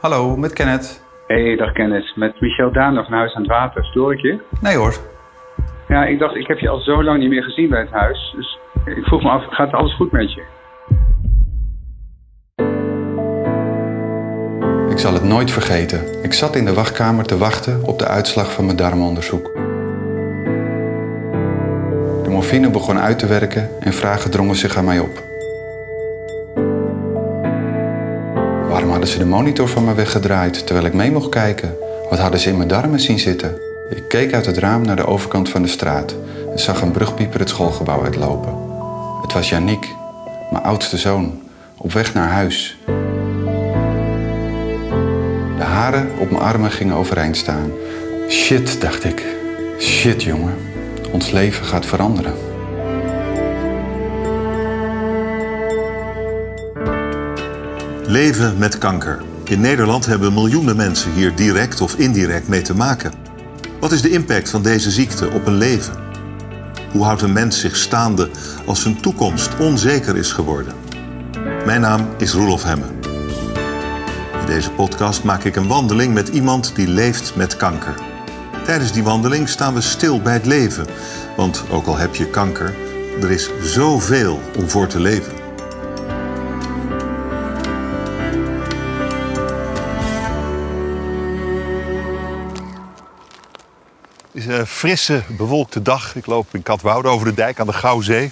Hallo, met Kenneth. Hey, dag Kenneth. Met Michel Daan nog naar huis aan het water. Stoor ik je? Nee hoor. Ja, ik dacht, ik heb je al zo lang niet meer gezien bij het huis. Dus ik vroeg me af, gaat alles goed met je? Ik zal het nooit vergeten. Ik zat in de wachtkamer te wachten op de uitslag van mijn darmonderzoek. De morfine begon uit te werken en vragen drongen zich aan mij op. Waarom hadden ze de monitor van me weggedraaid terwijl ik mee mocht kijken? Wat hadden ze in mijn darmen zien zitten? Ik keek uit het raam naar de overkant van de straat en zag een brugpieper het schoolgebouw uitlopen. Het was Yannick, mijn oudste zoon, op weg naar huis. De haren op mijn armen gingen overeind staan. Shit, dacht ik. Shit, jongen. Ons leven gaat veranderen. Leven met kanker. In Nederland hebben miljoenen mensen hier direct of indirect mee te maken. Wat is de impact van deze ziekte op een leven? Hoe houdt een mens zich staande als zijn toekomst onzeker is geworden? Mijn naam is Roelof Hemme. In deze podcast maak ik een wandeling met iemand die leeft met kanker. Tijdens die wandeling staan we stil bij het leven. Want ook al heb je kanker, er is zoveel om voor te leven. Een frisse, bewolkte dag. Ik loop in Katwoude over de dijk aan de Gouwzee.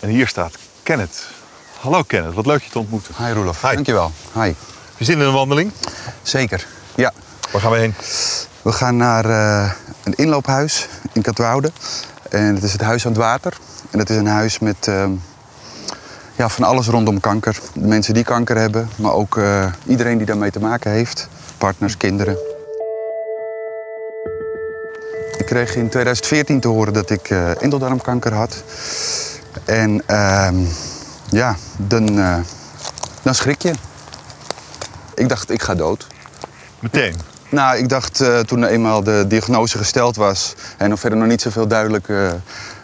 En hier staat Kenneth. Hallo Kenneth, wat leuk je te ontmoeten. Hi Roelof, Hi. dankjewel. Hi. We zitten in een wandeling. Zeker. Ja. Waar gaan we heen? We gaan naar eh, een inloophuis in Katwoude. En het is het Huis aan het Water. En dat is een huis met ehm, ja, van alles rondom kanker. De mensen die kanker hebben, maar ook eh, iedereen die daarmee te maken heeft. Partners, kinderen. Kreeg in 2014 te horen dat ik endeldarmkanker had. En ehm, ja, dan, eh, dan schrik je. Ik dacht, ik ga dood. Meteen. Nou, ik dacht eh, toen eenmaal de diagnose gesteld was en nog verder nog niet zoveel duidelijk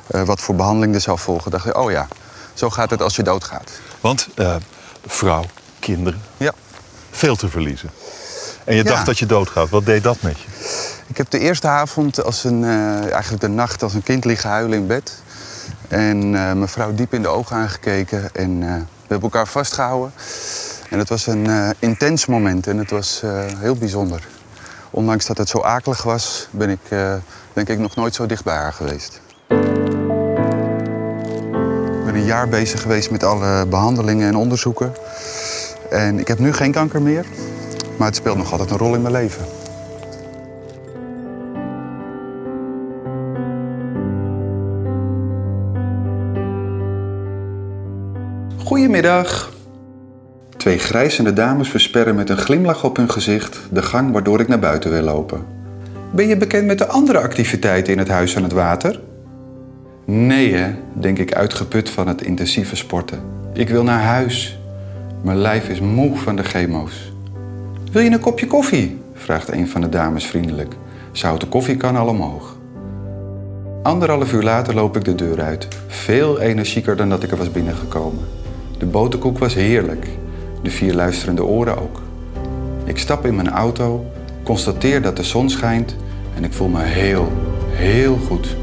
wat voor behandeling er zou volgen, dacht ik, oh ja, zo gaat het als je doodgaat. Want vrouw, kinderen, Ja. veel te verliezen. En je Ja. dacht dat je doodgaat. Wat deed dat met je? Ik heb de eerste avond als een, eh, eigenlijk de nacht als een kind liggen huilen in bed. En eh, mijn vrouw diep in de ogen aangekeken en eh, we hebben elkaar vastgehouden. En het was een intens moment en het was heel bijzonder. Ondanks dat het zo akelig was, ben ik denk ik nog nooit zo dicht bij haar geweest. Ik ben een jaar bezig geweest met alle behandelingen en onderzoeken. En ik heb nu geen kanker meer, maar het speelt nog altijd een rol in mijn leven. Goedemiddag. Twee grijzende dames versperren met een glimlach op hun gezicht de gang waardoor ik naar buiten wil lopen. Ben je bekend met de andere activiteiten in het Huis aan het Water? Nee, hè, denk ik uitgeput van het intensieve sporten. Ik wil naar huis. Mijn lijf is moe van de chemo's. Wil je een kopje koffie? vraagt een van de dames vriendelijk. Ze houdt de koffiekan al omhoog. Anderhalf uur later loop ik de deur uit. Veel energieker dan dat ik er was binnengekomen. De boterkoek was heerlijk. De vier luisterende oren ook. Ik stap in mijn auto, constateer dat de zon schijnt en ik voel me heel, heel goed.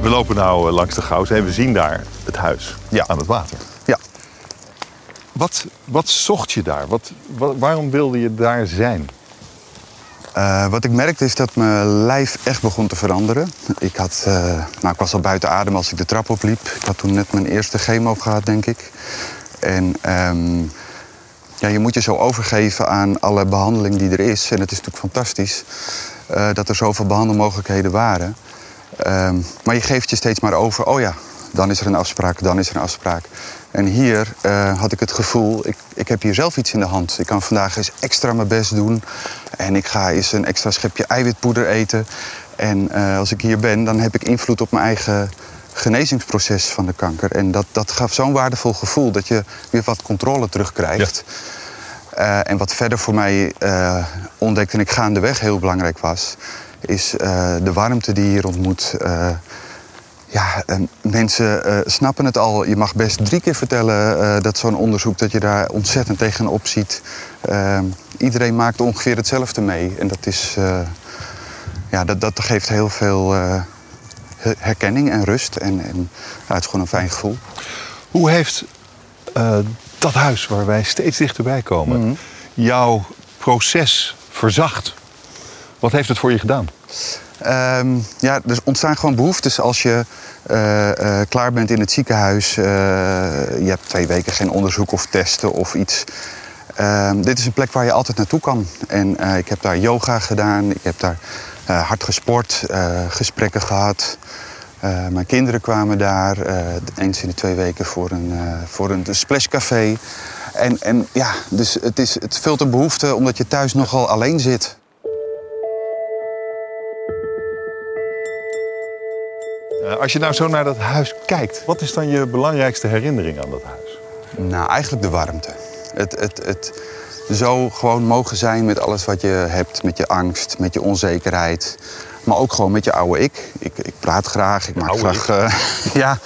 We lopen nou eh, langs de Gouwzee en we zien daar het huis Ja. aan het water. Ja, Wat, wat zocht je daar? Wat, wa- waarom wilde je daar zijn? Eh, wat ik merkte is dat mijn lijf echt begon te veranderen. Ik, had, eh, nou, ik was al buiten adem als ik de trap opliep. Ik had toen net mijn eerste chemo gehad, denk ik. En ehm, ja, je moet je zo overgeven aan alle behandeling die er is. En het is natuurlijk fantastisch eh, dat er zoveel behandelmogelijkheden waren. Ehm, maar je geeft je steeds maar over, oh ja, dan is er een afspraak, dan is er een afspraak. En hier eh, had ik het gevoel, ik, ik heb hier zelf iets in de hand. Ik kan vandaag eens extra mijn best doen. En ik ga eens een extra schepje eiwitpoeder eten. En eh, als ik hier ben, dan heb ik invloed op mijn eigen genezingsproces van de kanker. En dat, dat gaf zo'n waardevol gevoel dat je weer wat controle terugkrijgt. Uh, en wat verder voor mij uh, ontdekte en ik gaandeweg heel belangrijk was, is uh, de warmte die je hier ontmoet. Ja, mensen snappen het al. Je mag best drie keer vertellen dat zo'n onderzoek dat je daar ontzettend tegenop ziet. iedereen maakt ongeveer hetzelfde mee. En dat, is, ja, dat, dat geeft heel veel herkenning en rust. En, en ja, het is gewoon een fijn gevoel. Hoe heeft dat huis waar wij steeds dichterbij komen, mm -hmm. jouw proces verzacht? Wat heeft het voor je gedaan? Um, ja, er ontstaan gewoon behoeftes als je uh, uh, klaar bent in het ziekenhuis. Uh, je hebt twee weken geen onderzoek of testen of iets. Ehm, dit is een plek waar je altijd naartoe kan. En ik heb daar yoga gedaan, ik heb daar hard gesport, gesprekken gehad. Mijn kinderen kwamen daar eens in de twee weken voor een, voor een splashcafé. En, en ja, dus het, is, het vult een behoefte omdat je thuis nogal alleen zit. Als je nou zo naar dat huis kijkt, wat is dan je belangrijkste herinnering aan dat huis? Nou, eigenlijk de warmte. Het, het, het zo gewoon mogen zijn met alles wat je hebt, met je angst, met je onzekerheid. Maar ook gewoon met je oude ik. Ik, ik praat graag, ik maak graag... Uh, ja.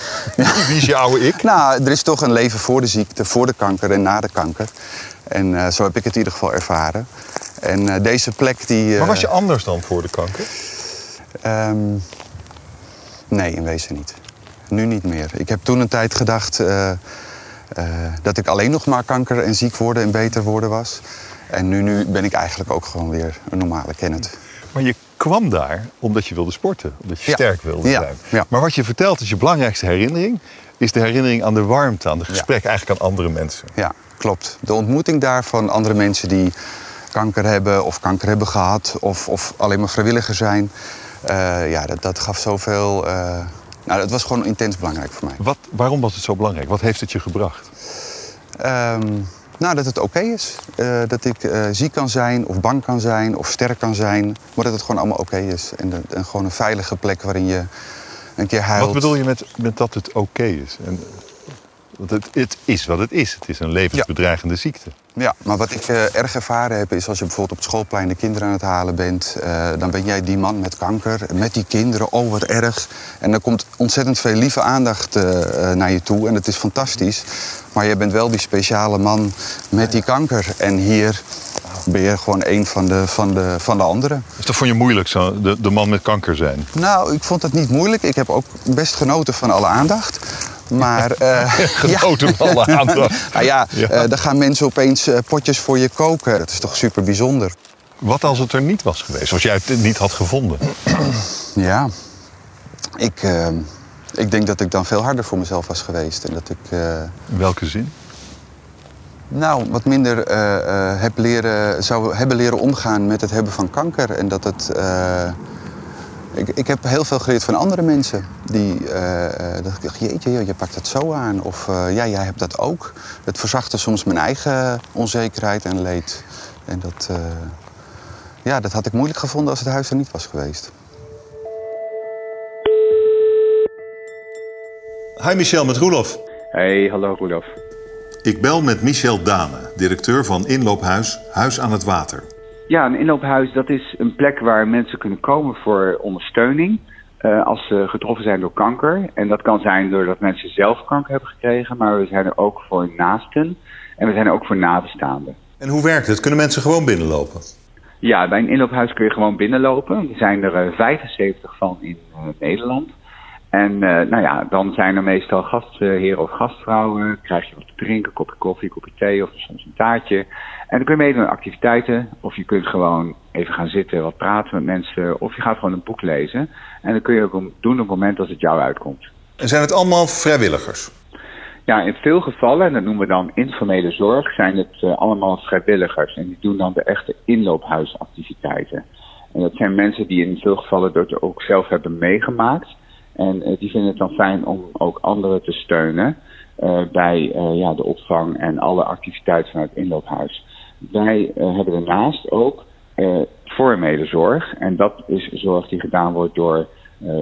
Wie is je oude ik? nou, er is toch een leven voor de ziekte, voor de kanker en na de kanker. En uh, zo heb ik het in ieder geval ervaren. En uh, deze plek die... maar was je anders dan voor de kanker? Um, nee, in wezen niet. Nu niet meer. Ik heb toen een tijd gedacht dat ik alleen nog maar kanker en ziek worden en beter worden was. En nu, nu ben ik eigenlijk ook gewoon weer een normale kennend. Maar je kwam daar omdat je wilde sporten, omdat je sterk wilde zijn. Ja. Maar wat je vertelt is je belangrijkste herinnering, is de herinnering aan de warmte, aan de gesprek eigenlijk aan andere mensen. Ja, klopt. De ontmoeting daar van andere mensen die kanker hebben of kanker hebben gehad of, of alleen maar vrijwilliger zijn. Uh, ja, dat, dat gaf zoveel. Uh, nou, dat was gewoon intens belangrijk voor mij. Wat, waarom was het zo belangrijk? Wat heeft het je gebracht? Um, nou, dat het oké okay is. Uh, dat ik ziek kan zijn, of bang kan zijn, of sterk kan zijn. Maar dat het gewoon allemaal oké okay is. En, de, en, gewoon een veilige plek waarin je een keer huilt. Wat bedoel je met, met dat het oké okay is? En, want het, het, is wat het is. Het is een levensbedreigende ja. ziekte. Ja, maar wat ik uh, erg ervaren heb is als je bijvoorbeeld op het schoolplein de kinderen aan het halen bent. dan ben jij die man met kanker, met die kinderen. Oh, wat erg. En er komt ontzettend veel lieve aandacht naar je toe. En het is fantastisch. Maar je bent wel die speciale man met die kanker. En hier ben je gewoon een van de, van de, van de anderen. Is dat voor je moeilijk, zo, de, de man met kanker zijn? Nou, ik vond het niet moeilijk. Ik heb ook best genoten van alle aandacht. Maar, uh, genoten ja. van alle aandacht. nou ja, ja. Uh, dan gaan mensen opeens uh, potjes voor je koken. Dat is toch super bijzonder. Wat als het er niet was geweest? Als jij het niet had gevonden? ja, ik... Ik denk dat ik dan veel harder voor mezelf was geweest. En dat ik. In welke zin? Nou, wat minder heb leren, zou hebben leren omgaan met het hebben van kanker. En dat het. Ik, ik, heb heel veel geleerd van andere mensen. Die, dat ik dacht, jeetje, je pakt het zo aan. Of ja, jij hebt dat ook. Het verzachtte soms mijn eigen onzekerheid en leed. En dat, ja, dat had ik moeilijk gevonden als het huis er niet was geweest. Hi Michel, met Roelof. Hey, hallo Roelof. Ik bel met Michel Dane, directeur van inloophuis Huis aan het Water. Ja, een inloophuis dat is een plek waar mensen kunnen komen voor ondersteuning uh, als ze getroffen zijn door kanker. En dat kan zijn doordat mensen zelf kanker hebben gekregen, maar we zijn er ook voor naasten en we zijn er ook voor nabestaanden. En hoe werkt het? Kunnen mensen gewoon binnenlopen? Ja, bij een inloophuis kun je gewoon binnenlopen. Er zijn er uh, 75 van in uh, Nederland. En uh, nou ja, dan zijn er meestal gastheren of gastvrouwen. Krijg je wat te drinken, kopje koffie, kopje thee of soms een taartje. En dan kun je meedoen aan activiteiten. Of je kunt gewoon even gaan zitten, wat praten met mensen. Of je gaat gewoon een boek lezen. En dan kun je ook doen op het moment als het jou uitkomt. En zijn het allemaal vrijwilligers? Ja, in veel gevallen, en dat noemen we dan informele zorg, zijn het uh, allemaal vrijwilligers. En die doen dan de echte inloophuisactiviteiten. En dat zijn mensen die in veel gevallen dat ook zelf hebben meegemaakt. En die vinden het dan fijn om ook anderen te steunen bij ja, de opvang en alle activiteiten vanuit het inloophuis. Wij hebben daarnaast ook formele zorg. En dat is zorg die gedaan wordt door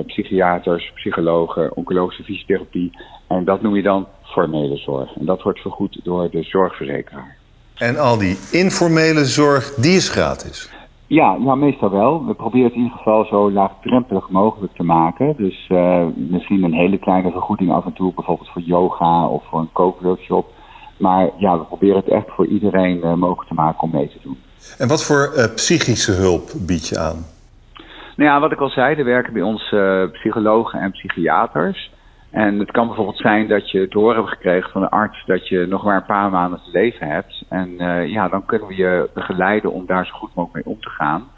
psychiaters, psychologen, oncologische fysiotherapie. En dat noem je dan formele zorg. En dat wordt vergoed door de zorgverzekeraar. En al die informele zorg, die is gratis? Ja, ja, meestal wel. We proberen het in ieder geval zo laagdrempelig mogelijk te maken. Dus uh, misschien een hele kleine vergoeding af en toe, bijvoorbeeld voor yoga of voor een kookworkshop. Maar ja, we proberen het echt voor iedereen uh, mogelijk te maken om mee te doen. En wat voor uh, psychische hulp bied je aan? Nou ja, wat ik al zei, er werken bij ons psychologen en psychiaters. En het kan bijvoorbeeld zijn dat je door hebt gekregen van de arts dat je nog maar een paar maanden te leven hebt. En uh, ja, dan kunnen we je begeleiden om daar zo goed mogelijk mee om te gaan.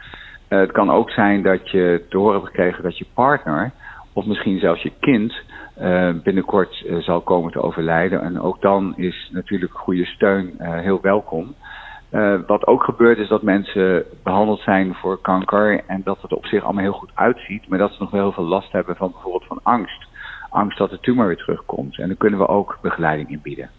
Uh, het kan ook zijn dat je door hebt gekregen dat je partner, of misschien zelfs je kind, uh, binnenkort zal komen te overlijden. En ook dan is natuurlijk goede steun heel welkom. wat ook gebeurt is dat mensen behandeld zijn voor kanker en dat het op zich allemaal heel goed uitziet, maar dat ze nog wel heel veel last hebben van bijvoorbeeld van angst angst dat de tumor weer terugkomt. En dan kunnen we ook begeleiding in bieden.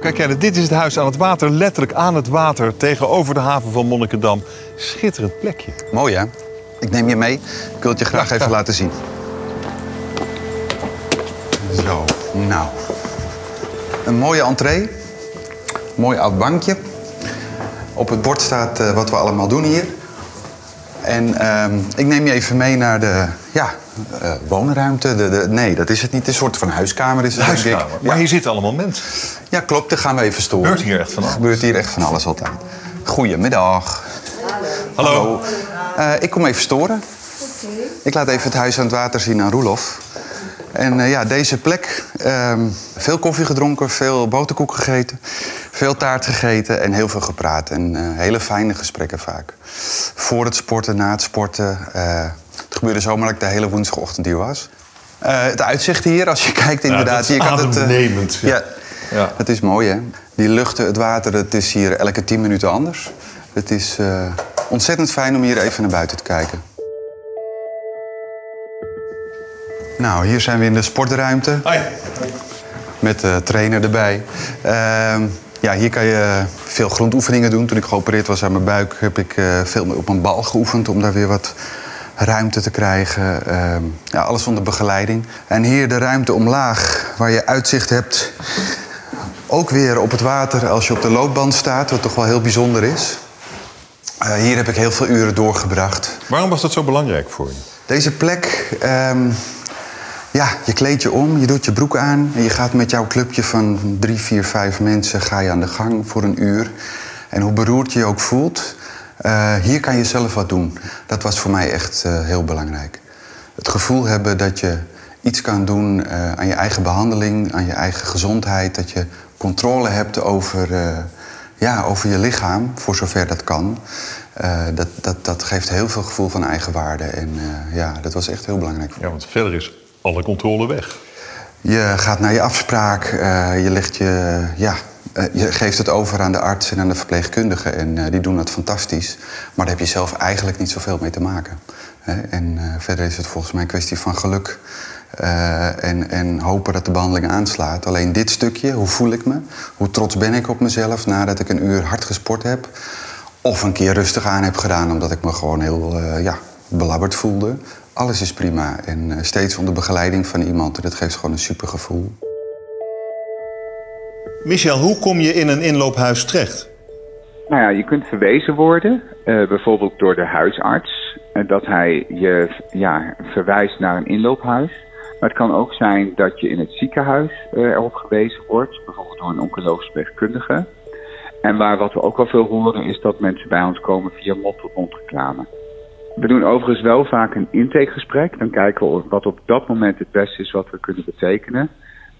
Kijk, ja, dit is het huis aan het water, letterlijk aan het water, tegenover de haven van Monnikendam. Schitterend plekje. Mooi hè? Ik neem je mee. Ik wil het je graag even laten zien. Zo, nou. Een mooie entree. Mooi oud bankje. Op het bord staat uh, wat we allemaal doen hier. En uh, ik neem je even mee naar de ja, uh, woonruimte. De, de, nee, dat is het niet. Een soort van huiskamer is het, huiskamer. denk ik. Maar hier zitten allemaal mensen. Ja, klopt. Daar gaan we even storen. Gebeurt hier echt van alles? Gebeurt hier echt van alles altijd. Goedemiddag. Hallo. Hallo. Uh, ik kom even storen. Okay. Ik laat even het huis aan het water zien aan Roelof. En uh, ja, deze plek, uh, veel koffie gedronken, veel boterkoek gegeten, veel taart gegeten en heel veel gepraat. En uh, hele fijne gesprekken vaak. Voor het sporten, na het sporten. Uh, het gebeurde zomaar dat ik de hele woensdagochtend hier was. het uitzicht hier, als je kijkt inderdaad. Ja, dat is ademnemend. Het, ja. ja, het is mooi hè. Die luchten, het water, het is hier elke tien minuten anders. Het is ontzettend fijn om hier even naar buiten te kijken. Nou, hier zijn we in de sportruimte. Hoi. Met de trainer erbij. Uh, ja, hier kan je veel grondoefeningen doen. Toen ik geopereerd was aan mijn buik heb ik uh, veel op een bal geoefend... om daar weer wat ruimte te krijgen. Uh, ja, alles onder begeleiding. En hier de ruimte omlaag, waar je uitzicht hebt... ook weer op het water als je op de loopband staat... wat toch wel heel bijzonder is. Uh, hier heb ik heel veel uren doorgebracht. Waarom was dat zo belangrijk voor je? Deze plek... Um, ja, je kleed je om, je doet je broek aan en je gaat met jouw clubje van drie, vier, vijf mensen ga je aan de gang voor een uur. En hoe beroerd je je ook voelt, uh, hier kan je zelf wat doen. Dat was voor mij echt uh, heel belangrijk. Het gevoel hebben dat je iets kan doen uh, aan je eigen behandeling, aan je eigen gezondheid. Dat je controle hebt over, ja, over je lichaam, voor zover dat kan. dat, dat, dat geeft heel veel gevoel van eigenwaarde. En ja, dat was echt heel belangrijk. Ja, want verder is alle controle weg. Je gaat naar je afspraak, uh, je, legt je, ja, uh, je geeft het over aan de arts en aan de verpleegkundige. En uh, die doen dat fantastisch. Maar daar heb je zelf eigenlijk niet zoveel mee te maken. en verder is het volgens mij een kwestie van geluk. en, en hopen dat de behandeling aanslaat. Alleen dit stukje, hoe voel ik me? Hoe trots ben ik op mezelf nadat ik een uur hard gesport heb? Of een keer rustig aan heb gedaan omdat ik me gewoon heel ja, belabberd voelde. Alles is prima en eh, steeds onder begeleiding van iemand. Dat geeft gewoon een supergevoel. Michel, hoe kom je in een inloophuis terecht? Nou ja, je kunt verwezen worden, uh, bijvoorbeeld door de huisarts. Uh, dat hij je ja, verwijst naar een inloophuis. Maar het kan ook zijn dat je in het ziekenhuis uh, erop gewezen wordt, bijvoorbeeld door een oncologisch verpleegkundige. En waar wat we ook al veel horen is dat mensen bij ons komen via mond-tot-mond reclame. We doen overigens wel vaak een intakegesprek. Dan kijken we wat op dat moment het beste is wat we kunnen betekenen.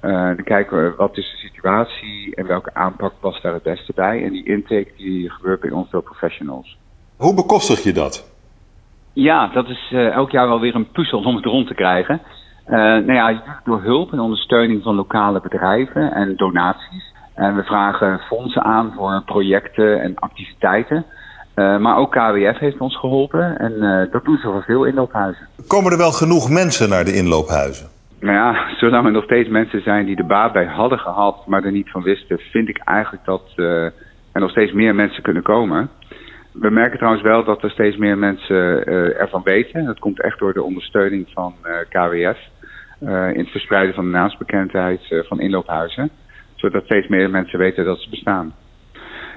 Uh, dan kijken we wat is de situatie en welke aanpak past daar het beste bij. En die intake die gebeurt bij ons door professionals. Hoe bekostig je dat? Ja, dat is uh, elk jaar wel weer een puzzel om het rond te krijgen. Uh, nou ja, door hulp en ondersteuning van lokale bedrijven en donaties. En we vragen fondsen aan voor projecten en activiteiten. Maar ook KWF heeft ons geholpen en dat doen ze voor veel inloophuizen. Komen er wel genoeg mensen naar de inloophuizen? Nou ja, zolang er nog steeds mensen zijn die de baat bij hadden gehad, maar er niet van wisten, vind ik eigenlijk dat er nog steeds meer mensen kunnen komen. We merken trouwens wel dat er steeds meer mensen uh, ervan weten. Dat komt echt door de ondersteuning van uh, KWF. Uh, in het verspreiden van de naamsbekendheid van inloophuizen. Zodat steeds meer mensen weten dat ze bestaan.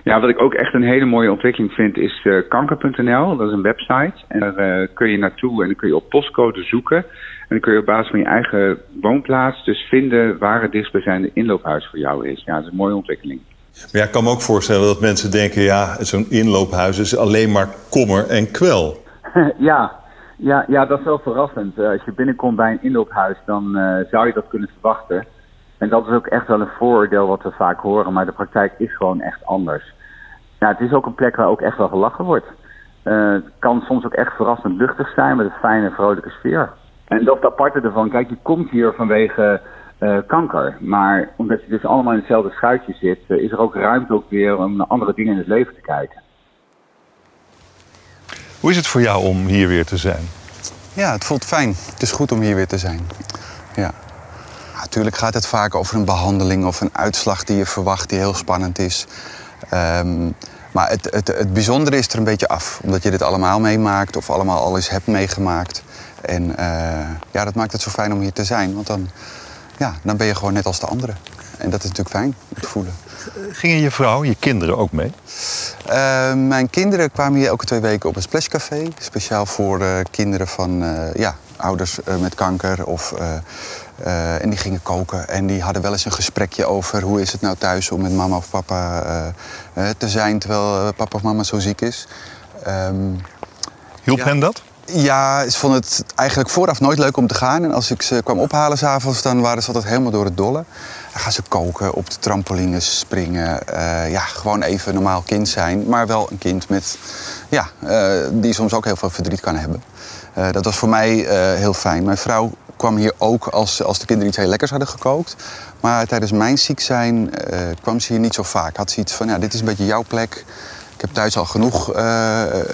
Ja, wat ik ook echt een hele mooie ontwikkeling vind is kanker.nl. Dat is een website. En daar kun je naartoe en dan kun je op postcode zoeken. En dan kun je op basis van je eigen woonplaats dus vinden waar het dichtstbijzijnde inloophuis voor jou is. Ja, dat is een mooie ontwikkeling. Maar ja, ik kan me ook voorstellen dat mensen denken... ja, zo'n inloophuis is alleen maar kommer en kwel. ja, ja, ja, dat is wel verrassend. Eh, als je binnenkomt bij een inloophuis, dan zou je dat kunnen verwachten. En dat is ook echt wel een vooroordeel wat we vaak horen, maar de praktijk is gewoon echt anders. Ja, het is ook een plek waar ook echt wel gelachen wordt. Uh, het kan soms ook echt verrassend luchtig zijn met een fijne, vrolijke sfeer. En dat is het aparte ervan. Kijk, je komt hier vanwege uh, kanker. Maar omdat je dus allemaal in hetzelfde schuitje zit, uh, is er ook ruimte ook weer om naar andere dingen in het leven te kijken. Hoe is het voor jou om hier weer te zijn? Ja, het voelt fijn. Het is goed om hier weer te zijn. Ja. Natuurlijk gaat het vaak over een behandeling of een uitslag die je verwacht die heel spannend is. Um, maar het, het, het bijzondere is er een beetje af. Omdat je dit allemaal meemaakt of allemaal al eens hebt meegemaakt. En uh, ja, dat maakt het zo fijn om hier te zijn. Want dan ja, dan ben je gewoon net als de anderen. En dat is natuurlijk fijn om te voelen. Gingen je vrouw, je kinderen ook mee? Uh, mijn kinderen kwamen hier elke twee weken op een splashcafé. Speciaal voor uh, kinderen van uh, ja, ouders met kanker. Of, en die gingen koken. En die hadden wel eens een gesprekje over hoe is het nou thuis om met mama of papa te zijn terwijl papa of mama zo ziek is. Um, Hielp ja. hen dat? Ja, ze vonden het eigenlijk vooraf nooit leuk om te gaan. En als ik ze kwam ophalen s'avonds, dan waren ze altijd helemaal door het dolle. Dan gaan ze koken, op de trampolines springen. Uh, ja, gewoon even normaal kind zijn. Maar wel een kind met, ja, uh, die soms ook heel veel verdriet kan hebben. Uh, dat was voor mij heel fijn. Mijn vrouw kwam hier ook als, als de kinderen iets heel lekkers hadden gekookt. Maar tijdens mijn ziek zijn kwam ze hier niet zo vaak. Had ze iets van, ja, dit is een beetje jouw plek. Ik heb thuis al genoeg uh,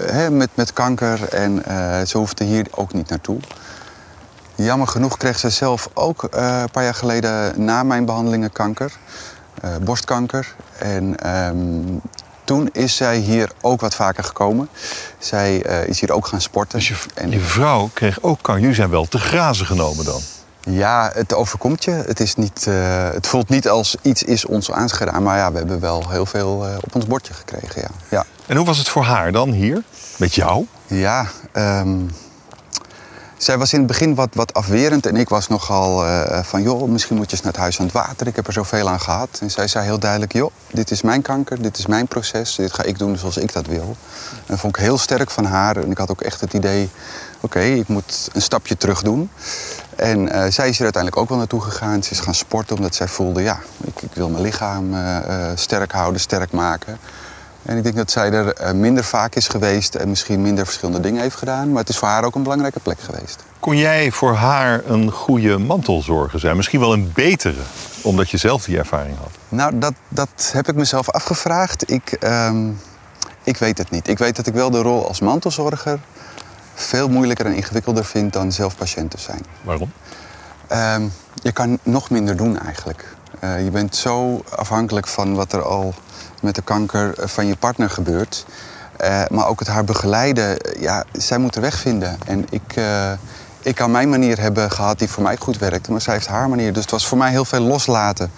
hè, met, met kanker en uh, ze hoefde hier ook niet naartoe. Jammer genoeg kreeg ze zelf ook een paar jaar geleden na mijn behandelingen kanker, borstkanker. En um, toen is zij hier ook wat vaker gekomen. Zij is hier ook gaan sporten. Dus je, en... je vrouw kreeg ook kanker. Jullie zijn wel te grazen genomen dan? Ja, het overkomt je. Het, is niet, uh, het voelt niet als iets is ons aangedaan. Maar ja, we hebben wel heel veel uh, op ons bordje gekregen, ja. ja. En hoe was het voor haar dan hier? Met jou? Ja, um, zij was in het begin wat, wat afwerend. En ik was nogal uh, van, joh, misschien moet je eens naar het huis aan het water. Ik heb er zoveel aan gehad. En zij zei heel duidelijk, joh, dit is mijn kanker. Dit is mijn proces. Dit ga ik doen zoals ik dat wil. En dat vond ik heel sterk van haar. En ik had ook echt het idee, oké, ik moet een stapje terug doen. En uh, zij is er uiteindelijk ook wel naartoe gegaan. Ze is gaan sporten omdat zij voelde, ja, ik, ik wil mijn lichaam sterk houden, sterk maken. En ik denk dat zij er minder vaak is geweest en misschien minder verschillende dingen heeft gedaan. Maar het is voor haar ook een belangrijke plek geweest. Kon jij voor haar een goede mantelzorger zijn? Misschien wel een betere, omdat je zelf die ervaring had? Nou, dat, dat heb ik mezelf afgevraagd. Ik, um, ik weet het niet. Ik weet dat ik wel de rol als mantelzorger veel moeilijker en ingewikkelder vind dan zelf patiënt te zijn. Waarom? Um, je kan nog minder doen eigenlijk. Uh, je bent zo afhankelijk van wat er al met de kanker van je partner gebeurt. Uh, maar ook het haar begeleiden, ja, zij moet de weg vinden. En ik, ik kan mijn manier hebben gehad die voor mij goed werkte, maar zij heeft haar manier. Dus het was voor mij heel veel loslaten.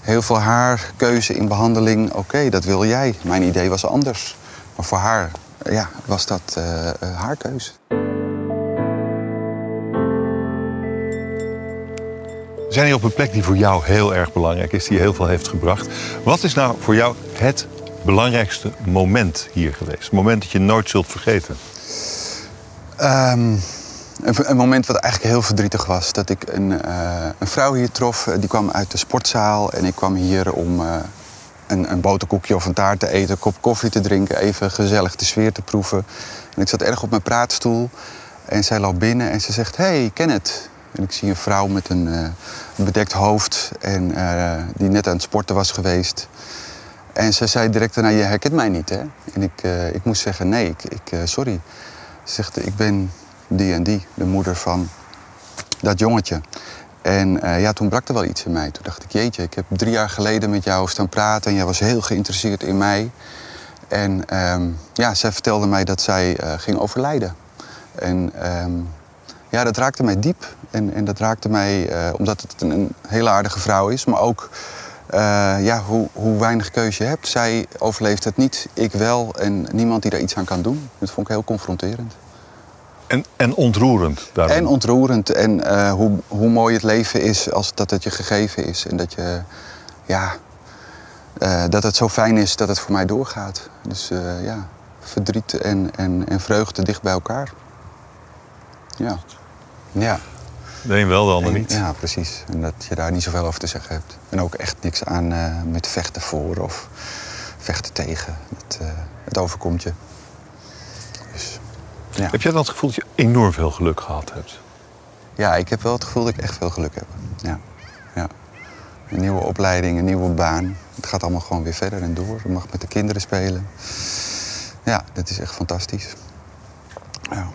Heel veel haar keuze in behandeling. Oké, dat wil jij. Mijn idee was anders. Maar voor haar ja, was dat haar keus. We zijn hier op een plek die voor jou heel erg belangrijk is, die heel veel heeft gebracht. Wat is nou voor jou het belangrijkste moment hier geweest? Het moment dat je nooit zult vergeten? Um, een, een, moment wat eigenlijk heel verdrietig was. Dat ik een, uh, een vrouw hier trof, die kwam uit de sportzaal. En ik kwam hier om uh, een, een boterkoekje of een taart te eten, een kop koffie te drinken, even gezellig de sfeer te proeven. En ik zat erg op mijn praatstoel en zij loopt binnen en ze zegt: Hey, Kenneth, En ik zie een vrouw met een uh, bedekt hoofd en die net aan het sporten was geweest. En ze zei direct daarna, je herkent mij niet, hè? En ik, ik moest zeggen, nee, ik, ik sorry. Ze zegt, ik ben die en die, de moeder van dat jongetje. En ja, toen brak er wel iets in mij. Toen dacht ik, jeetje, ik heb drie jaar geleden met jou staan praten... en jij was heel geïnteresseerd in mij. En ehm, ja, zij vertelde mij dat zij ging overlijden. En ehm, ja, dat raakte mij diep. En, en dat raakte mij uh, omdat het een, een, hele aardige vrouw is, maar ook uh, ja, hoe, hoe weinig keuze je hebt. Zij overleeft het niet, ik wel en niemand die daar iets aan kan doen. Dat vond ik heel confronterend. En, en ontroerend daarom. En ontroerend. En uh, hoe, hoe mooi het leven is als dat het je gegeven is. En dat, je, ja, dat het zo fijn is dat het voor mij doorgaat. Dus ja, verdriet en, en, en vreugde dicht bij elkaar. Ja. Ja. De een wel, de ander niet. Ja, precies. En dat je daar niet zoveel over te zeggen hebt. En ook echt niks aan uh, met vechten voor of vechten tegen. Het, uh, het overkomt je. Dus, ja. Heb jij dan het gevoel dat je enorm veel geluk gehad hebt? Ja, ik heb wel het gevoel dat ik echt veel geluk heb. Ja. ja. Een nieuwe opleiding, een nieuwe baan. Het gaat allemaal gewoon weer verder en door. Je mag met de kinderen spelen. Ja, dat is echt fantastisch. Ja.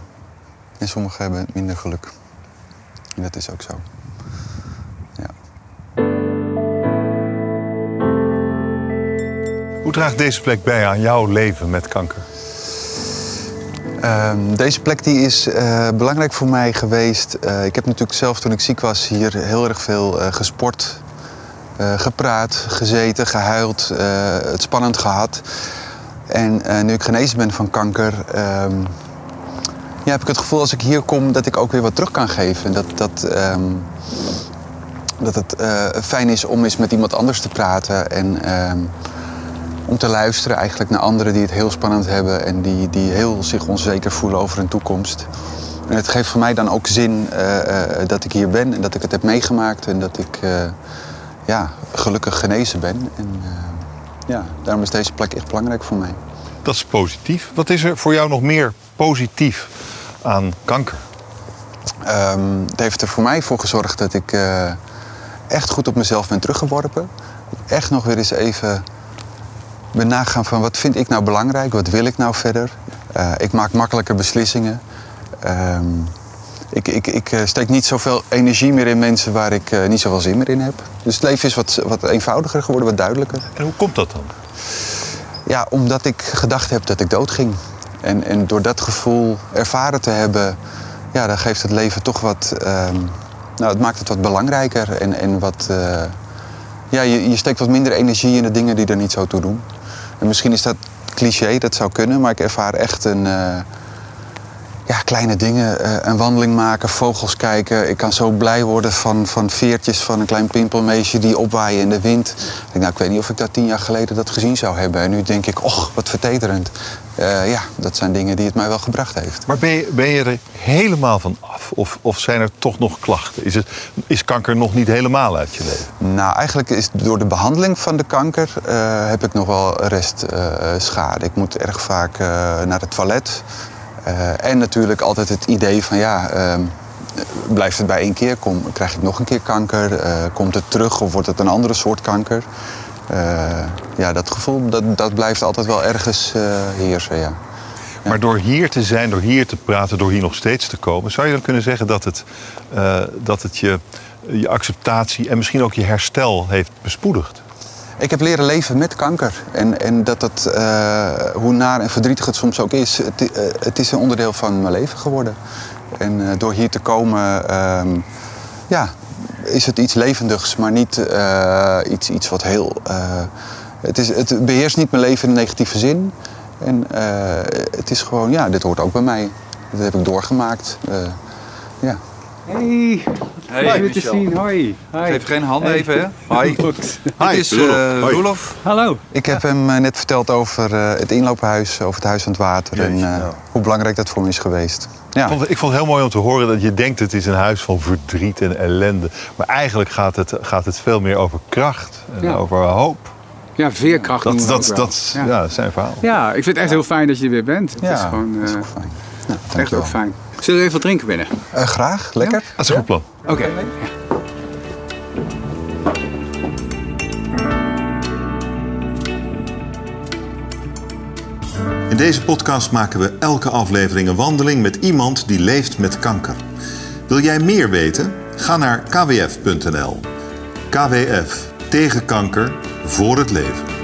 En sommigen hebben minder geluk. En dat is ook zo. Ja. Hoe draagt deze plek bij aan jouw leven met kanker? Uh, deze plek die is uh, belangrijk voor mij geweest. Uh, ik heb natuurlijk zelf toen ik ziek was hier heel erg veel uh, gesport, gepraat, gezeten, gehuild, het spannend gehad. En nu ik genezen ben van kanker, ehm, ja, heb ik het gevoel als ik hier kom dat ik ook weer wat terug kan geven. Dat, dat, ehm, dat het uh, fijn is om eens met iemand anders te praten. En ehm, om te luisteren eigenlijk naar anderen die het heel spannend hebben. En die, die heel zich onzeker voelen over hun toekomst. En het geeft voor mij dan ook zin uh, uh, dat ik hier ben. En dat ik het heb meegemaakt. En dat ik ja, gelukkig genezen ben. En ja, daarom is deze plek echt belangrijk voor mij. Dat is positief. Wat is er voor jou nog meer positief aan kanker? Um, het heeft er voor mij voor gezorgd dat ik uh, echt goed op mezelf ben teruggeworpen. Echt nog weer eens even ben nagaan van wat vind ik nou belangrijk, wat wil ik nou verder. Uh, ik maak makkelijker beslissingen. Um, ik, ik, ik uh, steek niet zoveel energie meer in mensen waar ik uh, niet zoveel zin meer in heb. Dus het leven is wat, wat eenvoudiger geworden, wat duidelijker. En hoe komt dat dan? Ja, omdat ik gedacht heb dat ik dood ging. En, en door dat gevoel ervaren te hebben, ja, dan geeft het leven toch wat. Um, nou, het maakt het wat belangrijker en, en wat. Uh, ja, je, je steekt wat minder energie in de dingen die er niet zo toe doen. En misschien is dat cliché, dat zou kunnen, maar ik ervaar echt een. Uh, ja, kleine dingen. Uh, een wandeling maken, vogels kijken. Ik kan zo blij worden van, van veertjes van een klein pimpelmeesje die opwaaien in de wind. Ik, denk, nou, ik weet niet of ik dat tien jaar geleden dat gezien zou hebben. En nu denk ik, och, wat vertederend. Uh, ja, dat zijn dingen die het mij wel gebracht heeft. Maar ben je, ben je er helemaal van af? Of, of zijn er toch nog klachten? Is, het, is kanker nog niet helemaal uit je leven? Nou, eigenlijk is door de behandeling van de kanker uh, heb ik nog wel restschade. ik moet erg vaak naar het toilet. Uh, en natuurlijk altijd het idee van ja, uh, blijft het bij één keer? Kom, krijg ik nog een keer kanker? Uh, komt het terug of wordt het een andere soort kanker? ja, dat gevoel dat, dat blijft altijd wel ergens heersen, ja. Maar door hier te zijn, door hier te praten, door hier nog steeds te komen... zou je dan kunnen zeggen dat het, dat het je, je acceptatie en misschien ook je herstel heeft bespoedigd? Ik heb leren leven met kanker. En, en dat het, uh, hoe naar en verdrietig het soms ook is, het, uh, het is een onderdeel van mijn leven geworden. En uh, door hier te komen, ehm, ja, is het iets levendigs, maar niet iets, iets wat heel. het, is, het beheerst niet mijn leven in een negatieve zin. En het is gewoon, ja, dit hoort ook bij mij. Dat heb ik doorgemaakt. ja. Hey, hey leuk je te zien. Hoi. Hi. Geef geen handen even, hè? Hoi. Hi. Dit is uh, Roelof. Hallo. Ik heb hem uh, net verteld over uh, het inloophuis, over het Huis aan het Water... Jeetje, en nou. hoe belangrijk dat voor me is geweest. Ja. Ik, vond, ik vond het heel mooi om te horen dat je denkt... het is een huis van verdriet en ellende. Maar eigenlijk gaat het, gaat het veel meer over kracht en ja. over hoop. Ja, veerkracht. Dat, dat, dat, ja. ja, zijn verhaal. Ja, ik vind het echt heel fijn dat je er weer bent. Het ja, is gewoon, dat is ook fijn. Echt ook fijn. Zullen we even wat drinken binnen? Uh, graag, lekker. Dat is een goed plan. Oké. Okay. In deze podcast maken we elke aflevering een wandeling met iemand die leeft met kanker. Wil jij meer weten? Ga naar kwf.nl. KWF tegen kanker voor het leven.